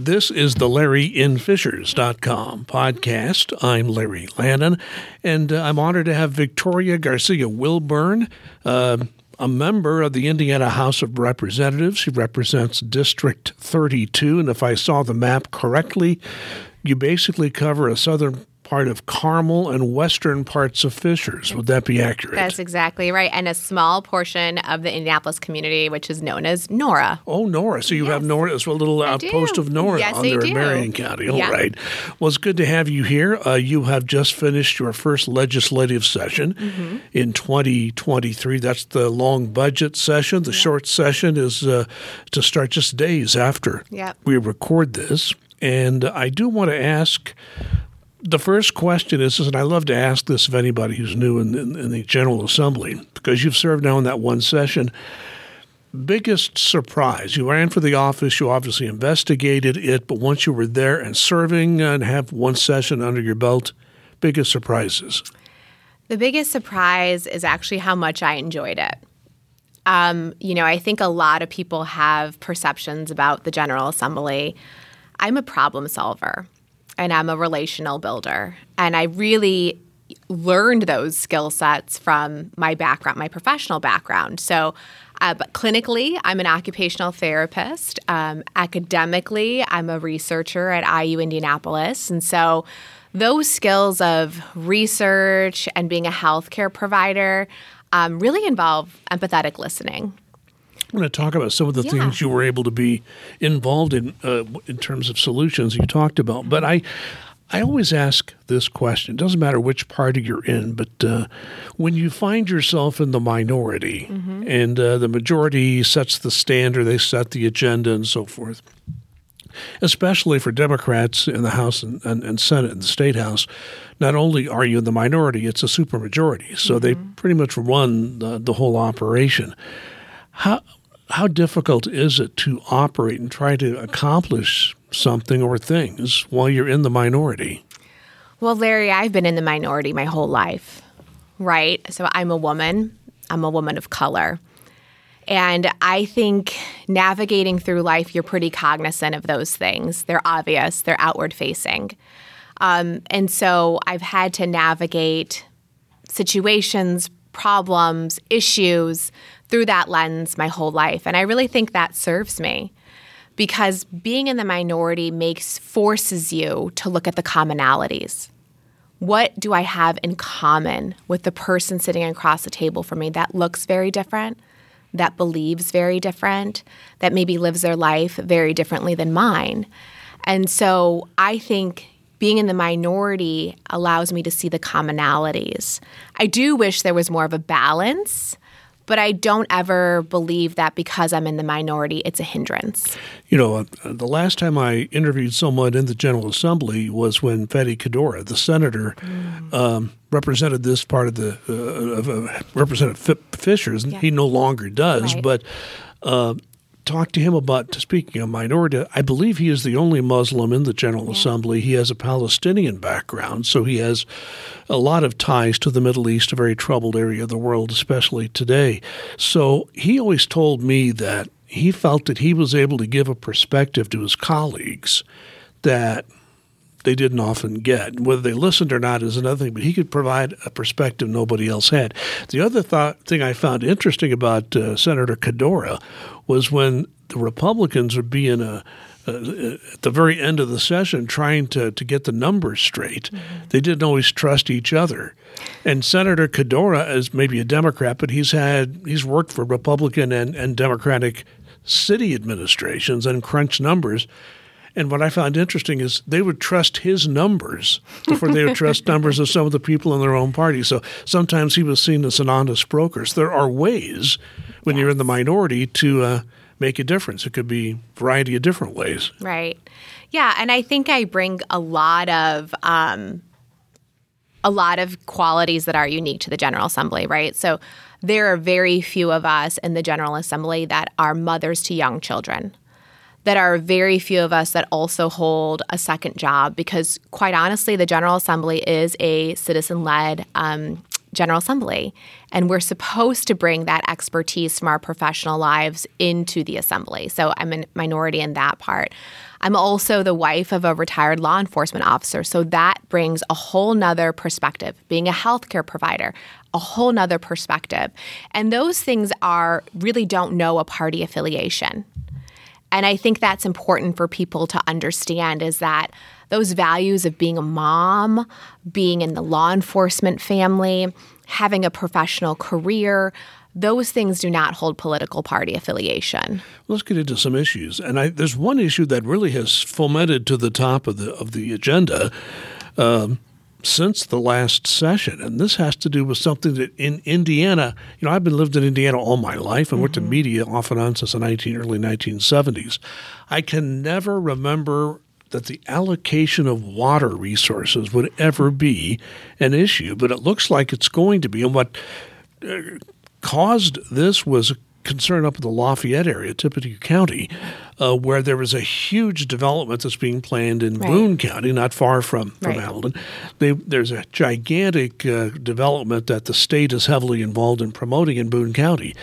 This is the LarryInFishers.com podcast. I'm Larry Lannan, and uh, I'm honored to have Victoria Garcia Wilburn, uh, a member of the Indiana House of Representatives. She represents District 32, and if I saw the map correctly, you basically cover a southern part of Carmel and western parts of Fishers. Would that be accurate? That's exactly right. And a small portion of the Indianapolis community, which is known as Nora. Oh, Nora. So you Yes. have Nora as a little I outpost do. of Nora Yes, on there in. Marion County. All Yeah. right. Well, it's good to have you here. Uh, you have just finished your first legislative session Mm-hmm. in 2023. That's the long budget session. The short session is uh, to start just days after Yep. we record this. And I do want to ask the first question is, and I love to ask this of anybody who's new in, in, in the General Assembly, because you've served now in that one session. Biggest surprise? You ran for the office, you obviously investigated it, but once you were there and serving and have one session under your belt, biggest surprises? The biggest surprise is actually how much I enjoyed it. Um, you know, I think a lot of people have perceptions about the General Assembly. I'm a problem solver and I'm a relational builder. And I really learned those skill sets from my background, my professional background. So, uh, but clinically, I'm an occupational therapist. Um, academically, I'm a researcher at IU Indianapolis. And so, those skills of research and being a healthcare provider um, really involve empathetic listening. I'm going to talk about some of the Yeah. things you were able to be involved in uh, in terms of solutions you talked about. But I, I always ask this question. It doesn't matter which party you're in, but uh, when you find yourself in the minority and uh, the majority sets the standard, they set the agenda, and so forth. Especially for Democrats in the House and, and, and Senate and the State House, not only are you in the minority, it's a supermajority. So they pretty much run the, the whole operation. How how difficult is it to operate and try to accomplish something or things while you're in the minority? Well, Larry, I've been in the minority my whole life, right? So I'm a woman, I'm a woman of color. And I think navigating through life, you're pretty cognizant of those things. They're obvious, they're outward facing. Um, and so I've had to navigate situations, problems, issues through that lens my whole life. And I really think that serves me because being in the minority makes forces you to look at the commonalities. What do I have in common with the person sitting across the table from me that looks very different, that believes very different, that maybe lives their life very differently than mine? And so I think being in the minority allows me to see the commonalities. I do wish there was more of a balance, but I don't ever believe that because I'm in the minority, it's a hindrance. You know, uh, the last time I interviewed someone in the General Assembly was when Fady Qaddoura, the senator, um, represented this part of the uh, of uh, represented F- Fishers, and he no longer does. Right. But uh, talk to him about speaking of minority. I believe he is the only Muslim in the General Assembly. He has a Palestinian background, so he has a lot of ties to the Middle East, a very troubled area of the world, especially today. So he always told me that he felt that he was able to give a perspective to his colleagues that they didn't often get. Whether they listened or not is another thing, but he could provide a perspective nobody else had. The other thought, thing I found interesting about uh, Senator Qaddoura was when the Republicans would be in a uh, at the very end of the session trying to, to get the numbers straight. They didn't always trust each other. And Senator Qaddoura is maybe a Democrat, but he's had he's worked for Republican and, and Democratic city administrations and crunched numbers. And what I found interesting is they would trust his numbers before they would trust numbers of some of the people in their own party. So sometimes he was seen as an honest broker. So there are ways when you're in the minority to uh, make a difference. It could be a variety of different ways. Right. Yeah, and I think I bring a lot of um, a lot of qualities that are unique to the General Assembly, right? So there are very few of us in the General Assembly that are mothers to young children. That are very few of us that also hold a second job because, quite honestly, the General Assembly is a citizen led um, General Assembly. And we're supposed to bring that expertise from our professional lives into the Assembly. So I'm a minority in that part. I'm also the wife of a retired law enforcement officer. So that brings a whole nother perspective. Being a healthcare provider, a whole nother perspective. And those things are really don't know a party affiliation. And I think that's important for people to understand is that those values of being a mom, being in the law enforcement family, having a professional career, those things do not hold political party affiliation. Let's get into some issues. And I, there's one issue that really has fomented to the top of the of the agenda. Um, since the last session, and this has to do with something that in Indiana, you know, I've been lived in Indiana all my life and mm-hmm. worked in media off and on since the 19, early 1970s. I can never remember that the allocation of water resources would ever be an issue, but it looks like it's going to be. And what uh, caused this was concern up in the Lafayette area, Tippecanoe County, uh, where there was a huge development that's being planned in right. Boone County, not far from, from right. Hamilton. They, there's a gigantic uh, development that the state is heavily involved in promoting in Boone County.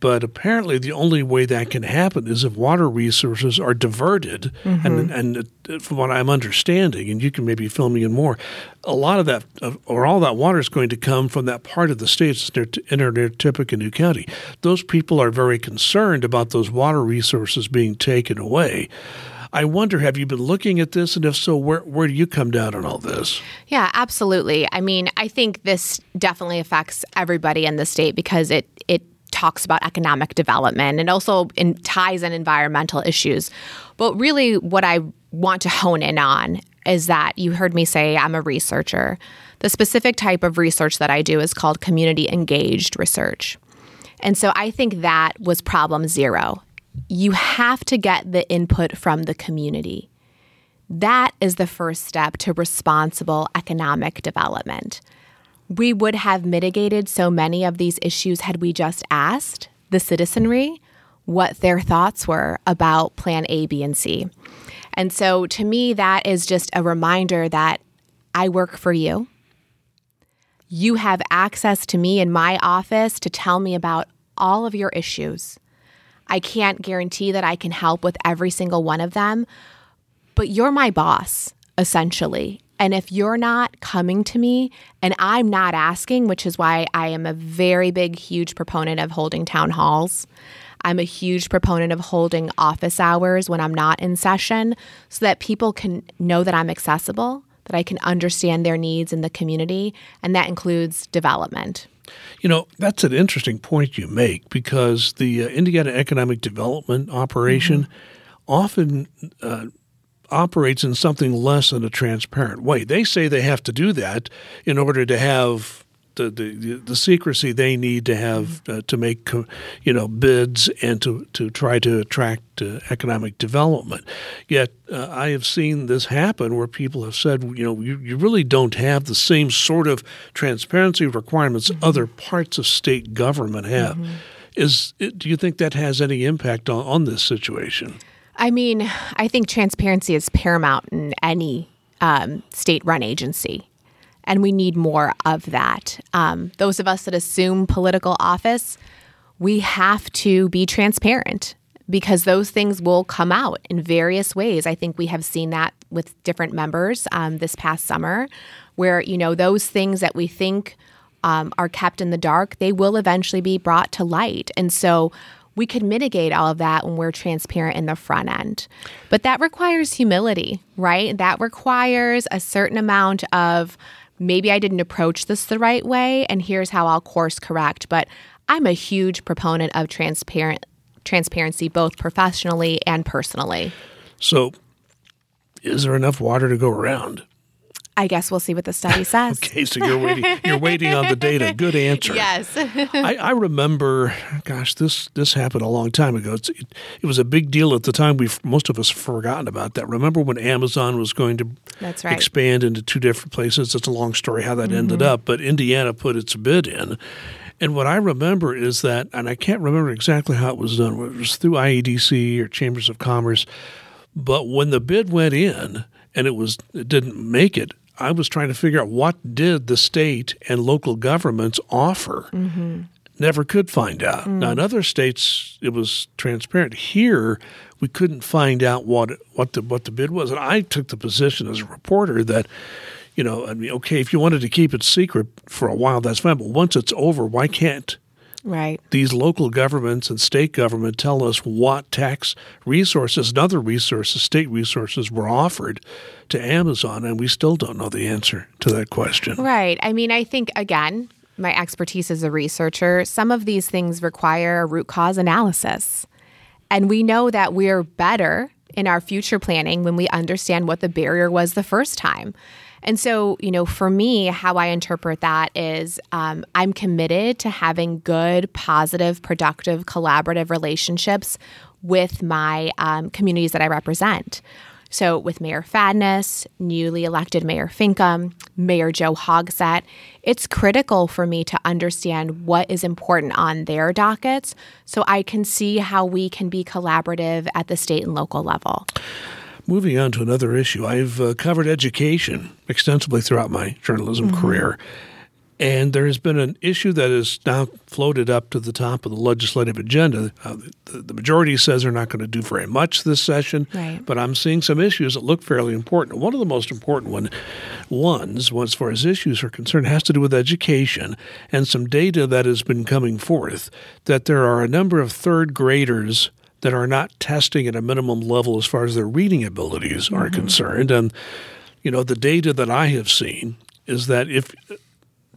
But apparently, the only way that can happen is if water resources are diverted. Mm-hmm. And, and from what I'm understanding, and you can maybe fill me in more, a lot of that, or all that water is going to come from that part of the state near, near Tippecanoe County. Those people are very concerned about those water resources being taken away. I wonder, have you been looking at this? And if so, where, where do you come down on all this? Yeah, absolutely. I mean, I think this definitely affects everybody in the state because it, it talks about economic development and also in, ties in environmental issues. But really, what I want to hone in on is that you heard me say I'm a researcher. The specific type of research that I do is called community engaged research. And so I think that was problem zero. You have to get the input from the community. That is the first step to responsible economic development we would have mitigated so many of these issues had we just asked the citizenry what their thoughts were about Plan A, B, and C. And so to me, that is just a reminder that I work for you. You have access to me in my office to tell me about all of your issues. I can't guarantee that I can help with every single one of them, but you're my boss, essentially. And if you're not coming to me and I'm not asking, which is why I am a very big, huge proponent of holding town halls. I'm a huge proponent of holding office hours when I'm not in session so that people can know that I'm accessible, that I can understand their needs in the community, and that includes development. You know, that's an interesting point you make because the uh, Indiana Economic Development Operation mm-hmm. often uh, operates in something less than a transparent way. They say they have to do that in order to have the, the, the secrecy they need to have uh, to make you know bids and to, to try to attract uh, economic development. Yet uh, I have seen this happen where people have said you know you, you really don't have the same sort of transparency requirements mm-hmm. other parts of state government have. Mm-hmm. Is do you think that has any impact on, on this situation? I mean, I think transparency is paramount in any um, state run agency, and we need more of that. Um, those of us that assume political office, we have to be transparent because those things will come out in various ways. I think we have seen that with different members um, this past summer, where, you know, those things that we think um, are kept in the dark, they will eventually be brought to light. And so we could mitigate all of that when we're transparent in the front end. But that requires humility, right? That requires a certain amount of maybe I didn't approach this the right way, and here's how I'll course correct. But I'm a huge proponent of transparent transparency, both professionally and personally. So, is there enough water to go around? I guess we'll see what the study says. okay, so you're waiting. You're waiting on the data. Good answer. Yes. I, I, remember. Gosh, this this happened a long time ago. It, it, was a big deal at the time. We most of us forgotten about that. Remember when Amazon was going to That's right. expand into two different places? It's a long story how that mm-hmm. ended up, but Indiana put its bid in. And what I remember is that, and I can't remember exactly how it was done. It was through IEDC or Chambers of Commerce. But when the bid went in, and it was it didn't make it, I was trying to figure out what did the state and local governments offer. Mm-hmm. never could find out. Mm. Now, in other states, it was transparent. Here, we couldn't find out what what the what the bid was, and I took the position as a reporter that. You know, I mean, okay, if you wanted to keep it secret for a while, that's fine. But once it's over, why can't Right. These local governments and state government tell us what tax resources and other resources, state resources, were offered to Amazon, and we still don't know the answer to that question. Right. I mean, I think, again, my expertise as a researcher, some of these things require a root cause analysis. And we know that we're better in our future planning when we understand what the barrier was the first time. And so, you know, for me, how I interpret that is um, I'm committed to having good, positive, productive, collaborative relationships with my um, communities that I represent. So, with Mayor Fadness, newly elected Mayor Finkam, Mayor Joe Hogsett, it's critical for me to understand what is important on their dockets so I can see how we can be collaborative at the state and local level. Moving on to another issue, I've uh, covered education extensively throughout my journalism mm-hmm. career. And there has been an issue that is now floated up to the top of the legislative agenda. Uh, the, the, majority says they're not going to do very much this session, right. but I'm seeing some issues that look fairly important. One of the most important one, ones, as far as issues are concerned, has to do with education and some data that has been coming forth that there are a number of third graders that are not testing at a minimum level as far as their reading abilities mm-hmm. are concerned. And, you know, the data that I have seen is that if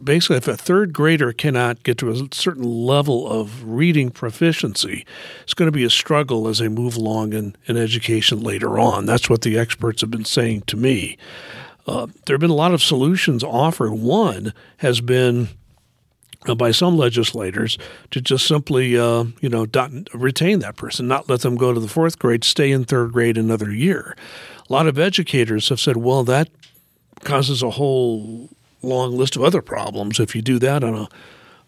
basically, if a third grader cannot get to a certain level of reading proficiency, it's going to be a struggle as they move along in, in education later on. That's what the experts have been saying to me. Uh, there have been a lot of solutions offered. One has been by some legislators to just simply, uh, you know, retain that person, not let them go to the fourth grade, stay in third grade another year. A lot of educators have said, well, that causes a whole long list of other problems if you do that on a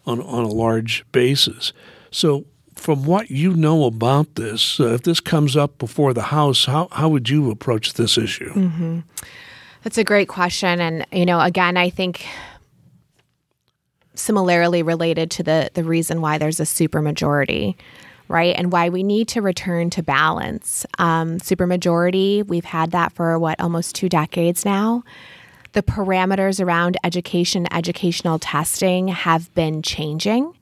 on, on a large basis. So, from what you know about this, uh, if this comes up before the House, how how would you approach this issue? Mm-hmm. That's a great question, and you know, again, I think similarly related to the the reason why there's a supermajority right? And why we need to return to balance. Um, supermajority, we've had that for what, almost two decades now the parameters around education, educational testing have been changing.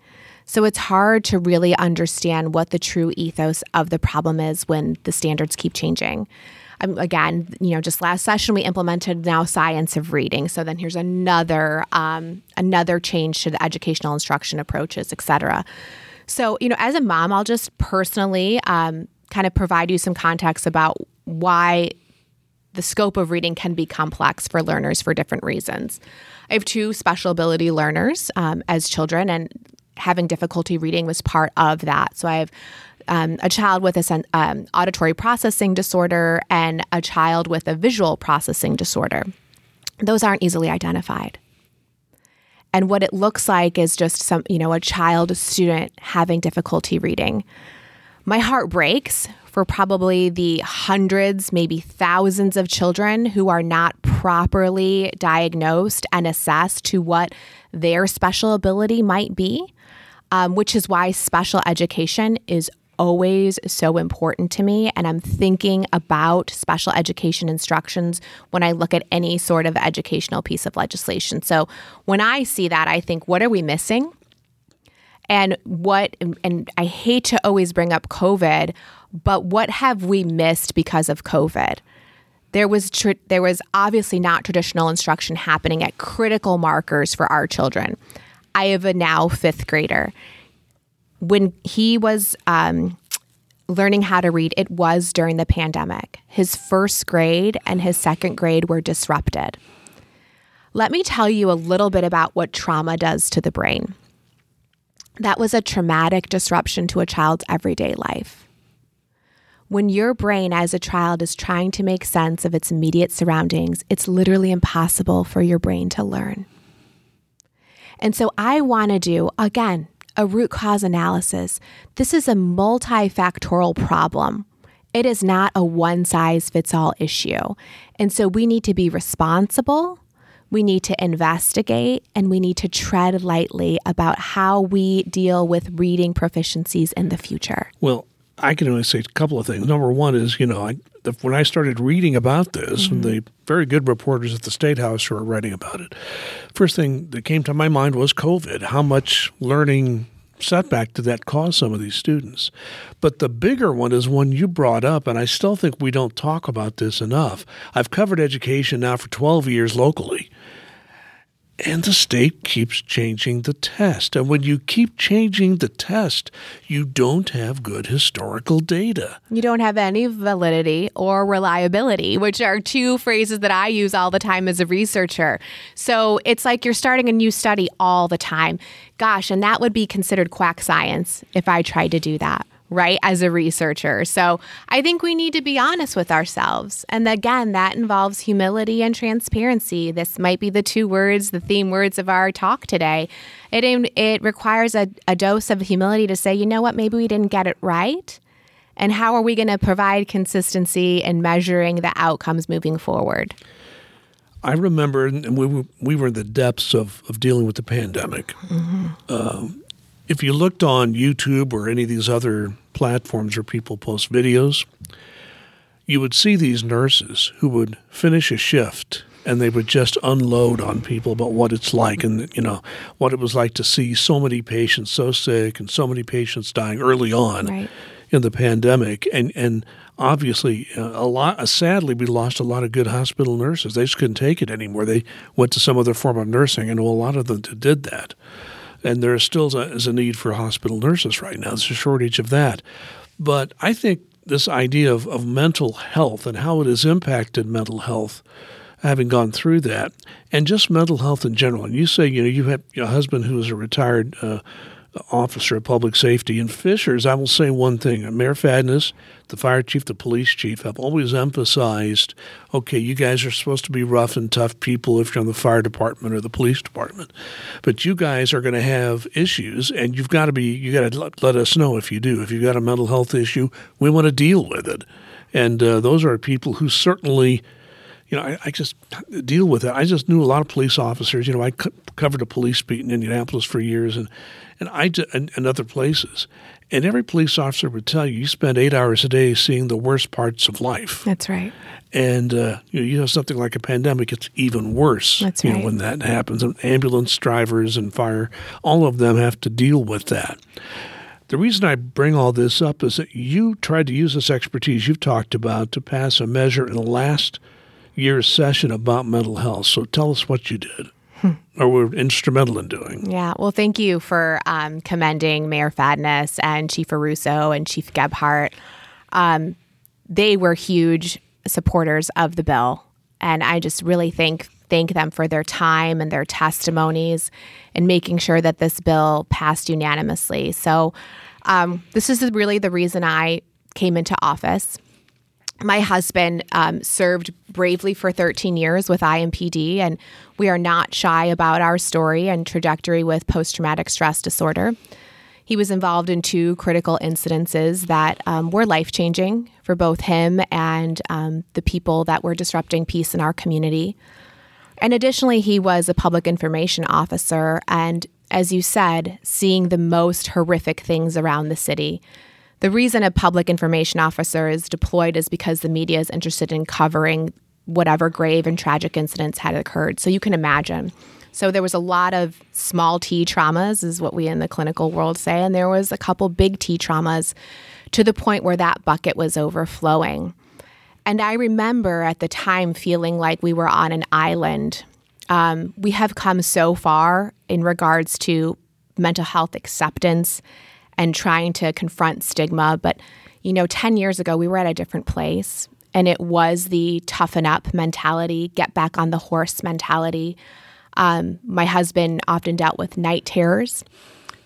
So it's hard to really understand what the true ethos of the problem is when the standards keep changing. Um, again, you know, just last session we implemented now science of reading. So then here's another um, another change to the educational instruction approaches, et cetera. So you know, as a mom, I'll just personally um, kind of provide you some context about why the scope of reading can be complex for learners for different reasons. I have two special ability learners um, as children, and having difficulty reading was part of that. So I have um, a child with a um, auditory processing disorder and a child with a visual processing disorder. Those aren't easily identified. And what it looks like is just some, you know, a child, a student having difficulty reading. My heart breaks for probably the hundreds, maybe thousands of children who are not properly diagnosed and assessed to what their special ability might be, um, which is why special education is always so important to me. And I'm thinking about special education instructions when I look at any sort of educational piece of legislation. So when I see that, I think, what are we missing? And what, and I hate to always bring up COVID, but what have we missed because of COVID? There was tr- there was obviously not traditional instruction happening at critical markers for our children. I have a now fifth grader. When he was um, learning how to read, it was during the pandemic. His first grade and his second grade were disrupted. Let me tell you a little bit about what trauma does to the brain. That was a traumatic disruption to a child's everyday life when your brain as a child is trying to make sense of its immediate surroundings, it's literally impossible for your brain to learn. And so I want to do, again, a root cause analysis. This is a multifactorial problem. It is not a one size fits all issue. And so we need to be responsible. we need to investigate and we need to tread lightly about how we deal with reading proficiencies in the future. Well, I can only say a couple of things. Number one is, you know, I, the, when I started reading about this, mm-hmm. and the very good reporters at the State House who are writing about it, first thing that came to my mind was COVID. How much learning setback did that cause some of these students? But the bigger one is one you brought up, and I still think we don't talk about this enough. I've covered education now for 12 years locally. And the state keeps changing the test. And when you keep changing the test, you don't have good historical data. You don't have any validity or reliability, which are two phrases that I use all the time as a researcher. So it's like you're starting a new study all the time. Gosh, and that would be considered quack science if I tried to do that right, as a researcher. So I think we need to be honest with ourselves. And again, that involves humility and transparency. This might be the two words, the theme words of our talk today. It, it requires a, a dose of humility to say, you know what, maybe we didn't get it right. And how are we going to provide consistency in measuring the outcomes moving forward? I remember, we were, we were in the depths of, of dealing with the pandemic. Mm-hmm. Um, if you looked on YouTube or any of these other platforms where people post videos, you would see these nurses who would finish a shift and they would just unload on people about what it's like and you know what it was like to see so many patients so sick and so many patients dying early on right. in the pandemic. And and obviously uh, a lot uh, sadly we lost a lot of good hospital nurses. They just couldn't take it anymore. They went to some other form of nursing and a lot of them did that and there still is a need for hospital nurses right now. There's a shortage of that. But I think this idea of, of mental health and how it has impacted mental health, having gone through that, and just mental health in general. And you say, you know, you have a husband who is a retired uh, officer of public safety. And Fishers, I will say one thing: Mayor Fadness, the fire chief, the police chief have always emphasized, okay, you guys are supposed to be rough and tough people if you're in the fire department or the police department, but you guys are going to have issues, and you've got to be, you got to let, let, us know if you do. If you've got a mental health issue, we want to deal with it, and uh, those are people who certainly you know, I, I, just deal with it. I just knew a lot of police officers. You know, I co- covered a police beat in Indianapolis for years, and and I and, and other places. And every police officer would tell you, you spend eight hours a day seeing the worst parts of life. That's right. And uh, you, know, you have something like a pandemic, it's even worse. That's right. Know, when that happens, and ambulance drivers and fire, all of them have to deal with that. The reason I bring all this up is that you tried to use this expertise you've talked about to pass a measure in the last year's session about mental health. So tell us what you did. Or were instrumental in doing. Yeah. Well, thank you for um, commending Mayor Fadness and Chief Orusa and Chief Gebhart. Um, they were huge supporters of the bill, and I just really thank thank them for their time and their testimonies and making sure that this bill passed unanimously. So, um, this is really the reason I came into office my husband um, served bravely for 13 years with IMPD, and we are not shy about our story and trajectory with post traumatic stress disorder. He was involved in two critical incidences that um, were life changing for both him and um, the people that were disrupting peace in our community. And additionally, he was a public information officer, and as you said, seeing the most horrific things around the city the reason a public information officer is deployed is because the media is interested in covering whatever grave and tragic incidents had occurred. So you can imagine. So there was a lot of small T traumas, is what we in the clinical world say, and there was a couple big T traumas to the point where that bucket was overflowing. And I remember at the time feeling like we were on an island. Um, we have come so far in regards to mental health acceptance and trying to confront stigma. But, you know, 10 years ago, we were at a different place. And it was the toughen up mentality, get back on the horse mentality. Um, my husband often dealt with night terrors,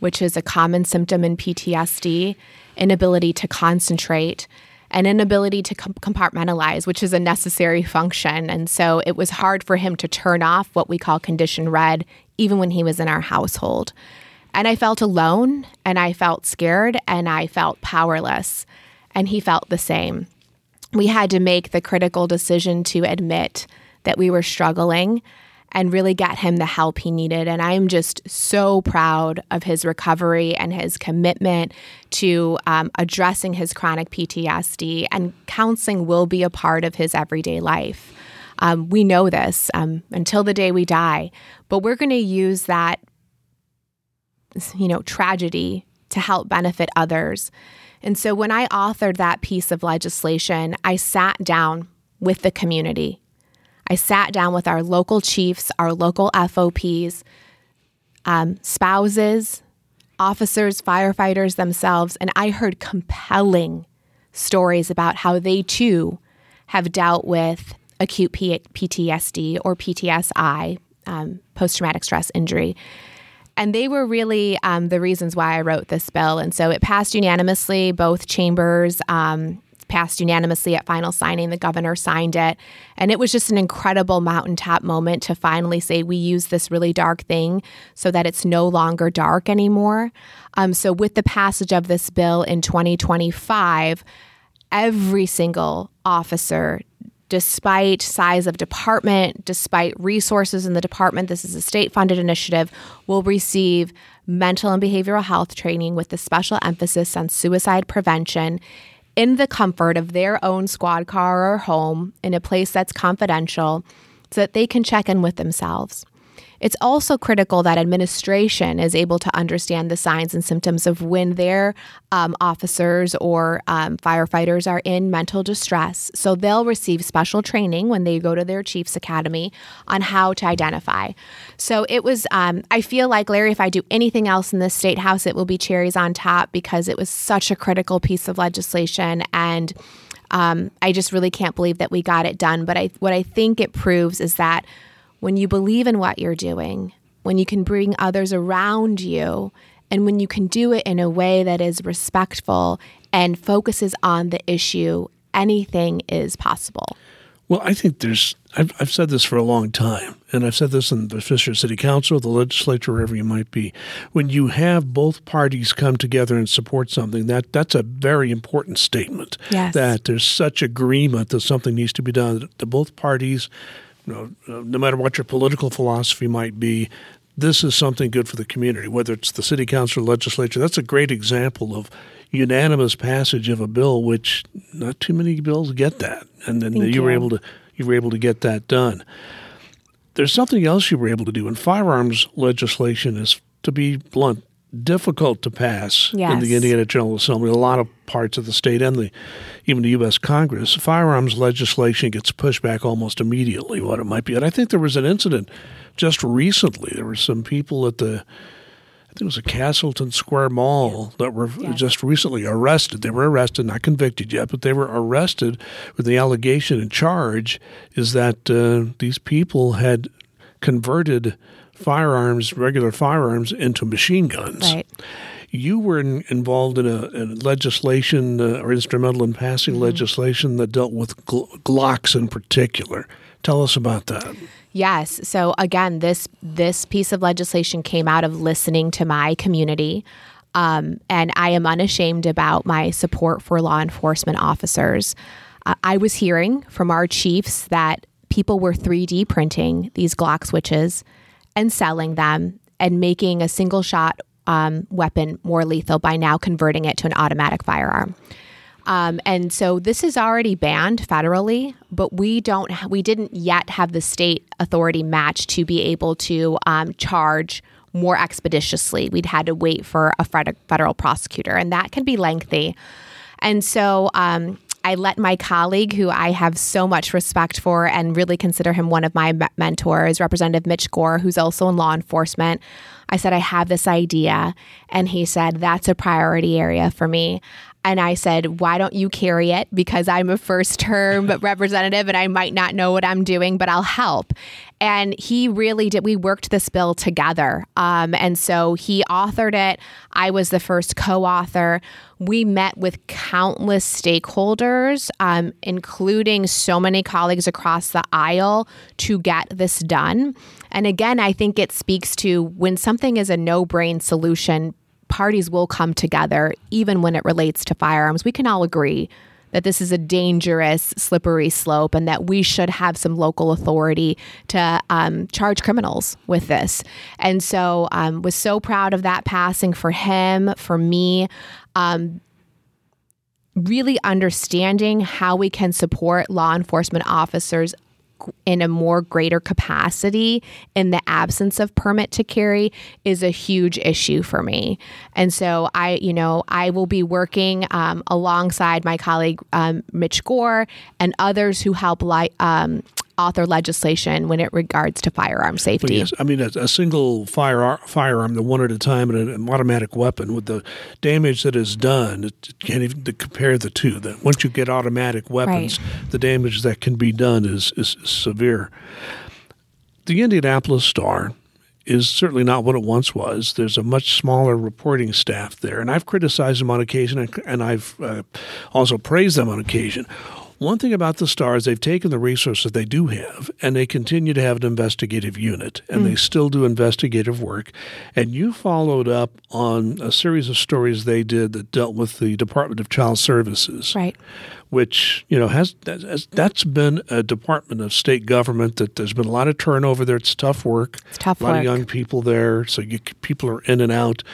which is a common symptom in PTSD, inability to concentrate, and inability to com- compartmentalize, which is a necessary function. And so it was hard for him to turn off what we call condition red, even when he was in our household. And I felt alone and I felt scared and I felt powerless. And he felt the same. We had to make the critical decision to admit that we were struggling and really get him the help he needed. And I'm just so proud of his recovery and his commitment to um, addressing his chronic PTSD. And counseling will be a part of his everyday life. Um, we know this um, until the day we die, but we're going to use that, you know, tragedy to help benefit others. And so when I authored that piece of legislation, I sat down with the community. I sat down with our local chiefs, our local FOPs, um, spouses, officers, firefighters themselves, and I heard compelling stories about how they too have dealt with acute P- PTSD or PTSI, um, post traumatic stress injury. And they were really um, the reasons why I wrote this bill. And so it passed unanimously, both chambers. Um, passed unanimously at final signing. The governor signed it. And it was just an incredible mountaintop moment to finally say, we use this really dark thing so that it's no longer dark anymore. Um, so, with the passage of this bill in 2025, every single officer despite size of department, despite resources in the department, this is a state funded initiative, will receive mental and behavioral health training with a special emphasis on suicide prevention in the comfort of their own squad car or home in a place that's confidential so that they can check in with themselves. It's also critical that administration is able to understand the signs and symptoms of when their um, officers or um, firefighters are in mental distress. So they'll receive special training when they go to their chief's academy on how to identify. So it was, um, I feel like, Larry, if I do anything else in this state house, it will be cherries on top because it was such a critical piece of legislation. And um, I just really can't believe that we got it done. But I, what I think it proves is that when you believe in what you're doing, when you can bring others around you, and when you can do it in a way that is respectful and focuses on the issue, anything is possible. Well, I think there's, I've, I've said this for a long time, and I've said this in the Fisher City Council, the legislature, wherever you might be. When you have both parties come together and support something, that that's a very important statement. Yes. That there's such agreement that something needs to be done. That both parties know, uh, no matter what your political philosophy might be, this is something good for the community, whether it's the city council or legislature. That's a great example of unanimous passage of a bill, which not too many bills get that, and then you, you were able to you were able to get that done. There's something else you were able to do, and firearms legislation is, to be blunt, difficult to pass yes. in the Indiana General Assembly. A lot of parts of the state and the even the U.S. Congress, firearms legislation gets pushed back almost immediately. What it might be, and I think there was an incident just recently. There were some people at the I think it was a Castleton Square Mall that were yes. just recently arrested. They were arrested, not convicted yet, but they were arrested with the allegation and charge is that uh, these people had converted firearms, regular firearms, into machine guns. Right. You were in, involved in a, in legislation uh, or instrumental in passing mm-hmm. legislation that dealt with gl- Glocks in particular. Tell us about that. Yes. So again, this this piece of legislation came out of listening to my community. Um, and I am unashamed about my support for law enforcement officers. Uh, I was hearing from our chiefs that people were 3D printing these Glock switches and selling them and making a single shot um, weapon more lethal by now converting it to an automatic firearm. Um, and so this is already banned federally, but we don't we didn't yet have the state authority match to be able to um, charge more expeditiously. We'd had to wait for a federal prosecutor, and that can be lengthy. And so um, I let my colleague, who I have so much respect for and really consider him one of my mentors, Representative Mitch Gore, who's also in law enforcement, I said, I have this idea. And he said, That's a priority area for me. And I said, Why don't you carry it? Because I'm a first term representative and I might not know what I'm doing, but I'll help. And he really did. We worked this bill together. Um, and so he authored it. I was the first co author. We met with countless stakeholders, um, including so many colleagues across the aisle, to get this done. And again, I think it speaks to when something is a no brain solution, parties will come together, even when it relates to firearms. We can all agree that this is a dangerous, slippery slope, and that we should have some local authority to um, charge criminals with this. And so, um, was so proud of that passing for him, for me. Um, really understanding how we can support law enforcement officers in a more greater capacity in the absence of permit to carry is a huge issue for me. And so I, you know, I will be working um, alongside my colleague um, Mitch Gore and others who help li- um, author legislation when it regards to firearm safety. Well, yes, I mean a, a single fire, firearm, the one at a time, and an automatic weapon with the damage that is done, it can't even compare the two. That once you get automatic weapons, right. the damage that can be done is, is severe. The Indianapolis Star is certainly not what it once was. There's a much smaller reporting staff there, and I've criticized them on occasion, and I've uh, also praised them on occasion. One thing about the stars, they've taken the resources they do have and they continue to have an investigative unit and mm. they still do investigative work. And you followed up on a series of stories they did that dealt with the Department of Child Services. Right. Which, you know, has that's been a department of state government that there's been a lot of turnover there. It's tough work. It's tough a lot work. of young people there. So you, people are in and out.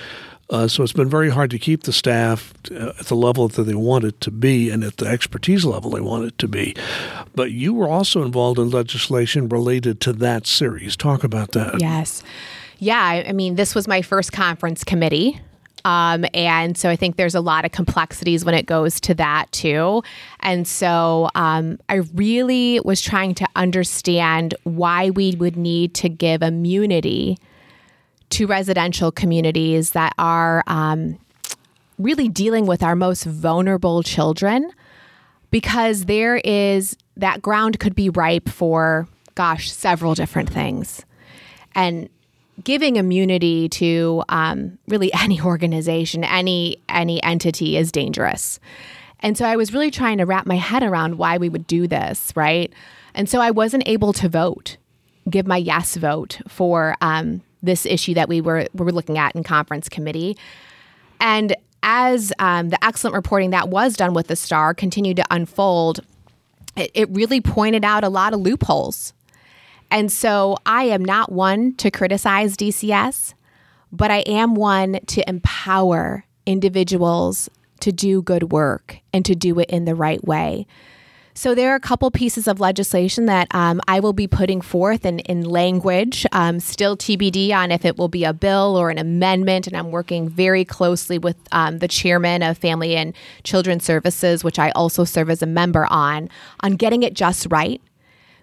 Uh, so it's been very hard to keep the staff uh, at the level that they want it to be and at the expertise level they want it to be. But you were also involved in legislation related to that series. Talk about that. Yes. Yeah, I mean, this was my first conference committee. Um, and so I think there's a lot of complexities when it goes to that too. And so um, I really was trying to understand why we would need to give immunity to residential communities that are um, really dealing with our most vulnerable children because there is that ground could be ripe for, gosh, several different things. And giving immunity to um, really any organization, any any entity is dangerous. And so I was really trying to wrap my head around why we would do this, right? And so I wasn't able to vote, give my yes vote for um, this issue that we were, we were looking at in conference committee. And as um, the excellent reporting that was done with the star continued to unfold, it, it really pointed out a lot of loopholes. And so I am not one to criticize DCS, but I am one to empower individuals to do good work and to do it in the right way. So there are a couple pieces of legislation that um, I will be putting forth in, in language, um, still TBD on if it will be a bill or an amendment. And I'm working very closely with um, the chairman of Family and Children's Services, which I also serve as a member on, on getting it just right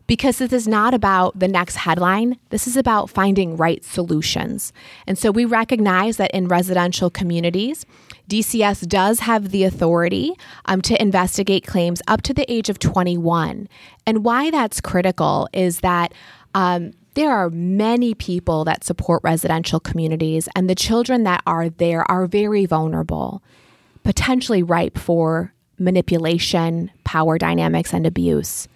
because this is not about the next headline. This is about finding right solutions. And so we recognize that in residential communities, DCS does have the authority um, to investigate claims up to the age of 21. And why that's critical is that. Um, there are many people that support residential communities, and the children that are there are very vulnerable, potentially ripe for manipulation, power dynamics, and abuse.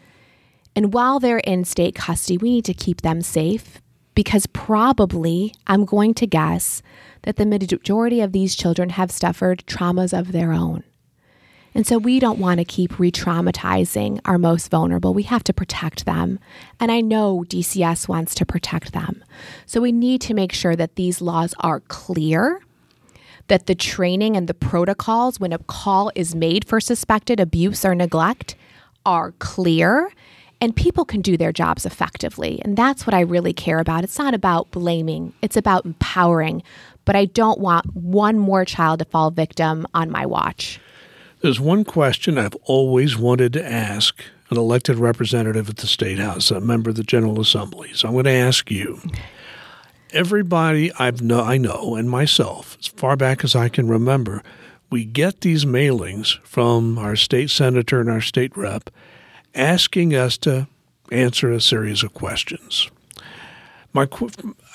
And while they're in state custody, we need to keep them safe because probably, I'm going to guess, that the majority of these children have suffered traumas of their own. And so we don't want to keep re traumatizing our most vulnerable. We have to protect them. And I know DCS wants to protect them. So we need to make sure that these laws are clear, that the training and the protocols when a call is made for suspected abuse or neglect are clear and people can do their jobs effectively. And that's what I really care about. It's not about blaming, it's about empowering. But I don't want one more child to fall victim on my watch. There's one question I've always wanted to ask an elected representative at the State House, a member of the General Assembly. So I'm going to ask you. Everybody I've know, I know, and myself, as far back as I can remember, we get these mailings from our state senator and our state rep asking us to answer a series of questions. My,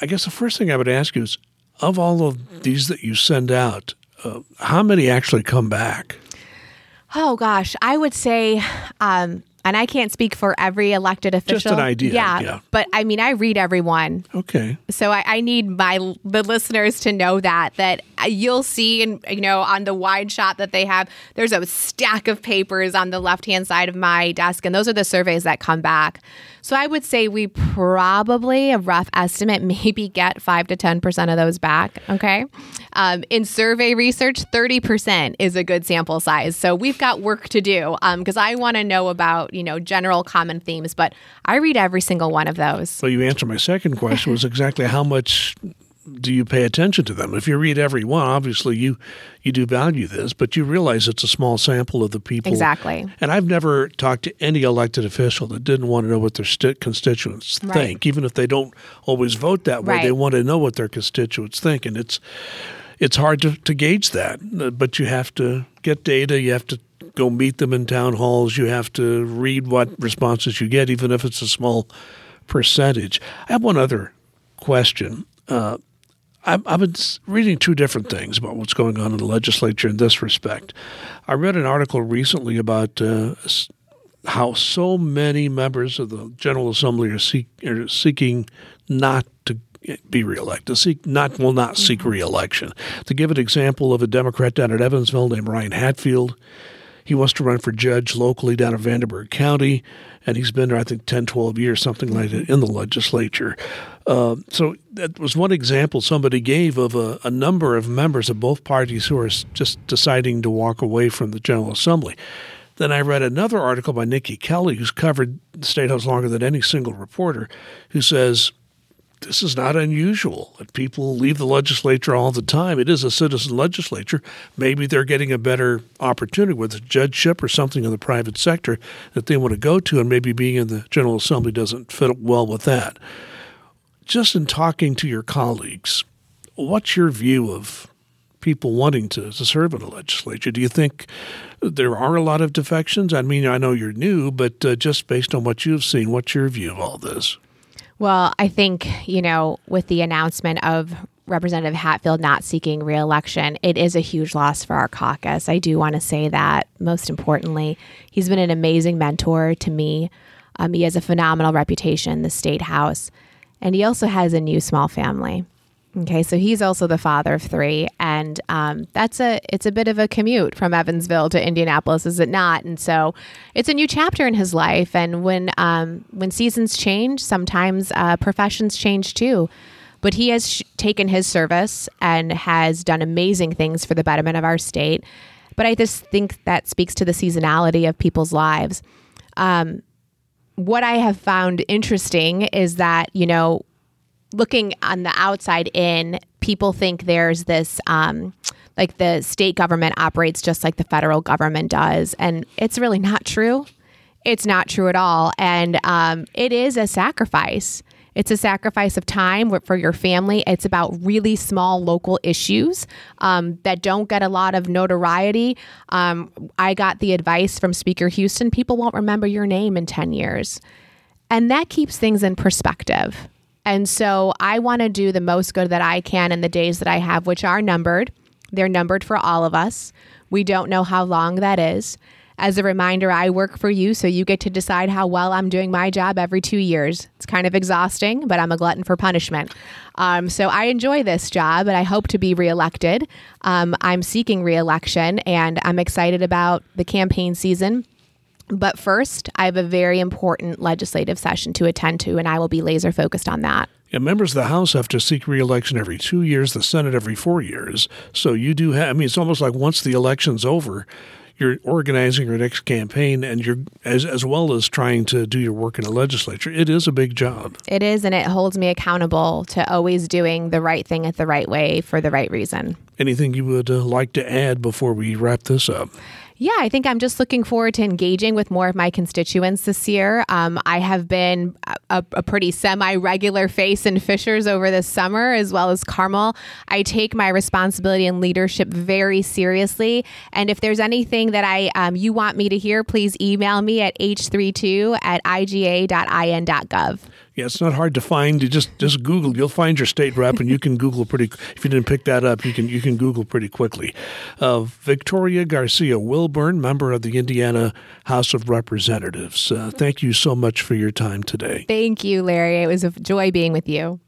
I guess the first thing I would ask you is of all of these that you send out, uh, how many actually come back? Oh, gosh. I would say um, and I can't speak for every elected official. Just an idea. Yeah, yeah. but I mean, I read everyone. Okay. So I, I, need my the listeners to know that that you'll see, and you know, on the wide shot that they have, there's a stack of papers on the left hand side of my desk, and those are the surveys that come back. So I would say we probably a rough estimate maybe get five to ten percent of those back. Okay, um, in survey research, thirty percent is a good sample size. So we've got work to do because um, I want to know about you know general common themes, but I read every single one of those. So you answered my second question was exactly how much do you pay attention to them? If you read every one, obviously you you do value this, but you realize it's a small sample of the people. Exactly. And I've never talked to any elected official that didn't want to know what their st- constituents right. think, even if they don't always vote that way. Right. They want to know what their constituents think, and it's it's hard to, to gauge that. But you have to get data. You have to go meet them in town halls. You have to read what responses you get, even if it's a small percentage. I have one other question. Uh, I've, I've been reading two different things about what's going on in the legislature in this respect. I read an article recently about uh, how so many members of the General Assembly are, seek, are seeking not to be reelected, seek not will not seek Mm-hmm. reelection. To give an example of a Democrat down at Evansville named Ryan Hatfield, he wants to run for judge locally down in Vanderburgh County, and he's been there, I think, 10, 12 years, something like that, in the legislature. Uh, so that was one example somebody gave of a, a, number of members of both parties who are just deciding to walk away from the General Assembly. Then I read another article by Niki Kelly, who's covered the State House longer than any single reporter, who says this is not unusual people leave the legislature all the time. It is a citizen legislature. Maybe they're getting a better opportunity with a judgeship or something in the private sector that they want to go to, and maybe being in the General Assembly doesn't fit well with that. Just in talking to your colleagues, what's your view of people wanting to, to serve in the legislature? Do you think there are a lot of defections? I mean, I know you're new, but uh, just based on what you've seen, what's your view of all this? Well, I think, you know, with the announcement of Representative Hatfield not seeking reelection, it is a huge loss for our caucus. I do want to say that. Most importantly, he's been an amazing mentor to me. Um, he has a phenomenal reputation in the state house, and he also has a new small family. Okay, so he's also the father of three, and um, that's a it's a bit of a commute from Evansville to Indianapolis, is it not? And so it's a new chapter in his life. And when um, when seasons change, sometimes uh, professions change too. But he has sh- taken his service and has done amazing things for the betterment of our state. But I just think that speaks to the seasonality of people's lives. Um, what I have found interesting is that you know looking on the outside in, people think there's this um, like the state government operates just like the federal government does, and it's really not true. It's not true at all, and um, it is a sacrifice. It's a sacrifice of time for your family. It's about really small local issues um, that don't get a lot of notoriety. Um, I got the advice from Speaker Huston people won't remember your name in 10 years. And that keeps things in perspective. And so I want to do the most good that I can in the days that I have, which are numbered. They're numbered for all of us. We don't know how long that is. As a reminder, I work for you, so you get to decide how well I'm doing my job every two years. It's kind of exhausting, but I'm a glutton for punishment. Um, so I enjoy this job, and I hope to be reelected. Um, I'm seeking reelection, and I'm excited about the campaign season. But first, I have a very important legislative session to attend to, and I will be laser focused on that. Yeah, members of the House have to seek reelection every two years, the Senate every four years. So you do have, I mean, it's almost like once the election's over, you're organizing your next campaign and you're as as well as trying to do your work in the legislature. It is a big job. It is, and it holds me accountable to always doing the right thing at the right way for the right reason. Anything you would uh, like to add before we wrap this up? Yeah, I think I'm just looking forward to engaging with more of my constituents this year. Um, I have been a, a pretty semi regular face in Fishers over this summer, as well as Carmel. I take my responsibility and leadership very seriously. And if there's anything that I um, you want me to hear, please email me at h32 at iga.in.gov. Yeah, it's not hard to find. You just just Google. You'll find your state rep, and you can Google pretty. If you didn't pick that up, you can you can Google pretty quickly. Uh, Victoria Garcia Wilburn, member of the Indiana House of Representatives. Uh, thank you so much for your time today. Thank you, Larry. It was a joy being with you.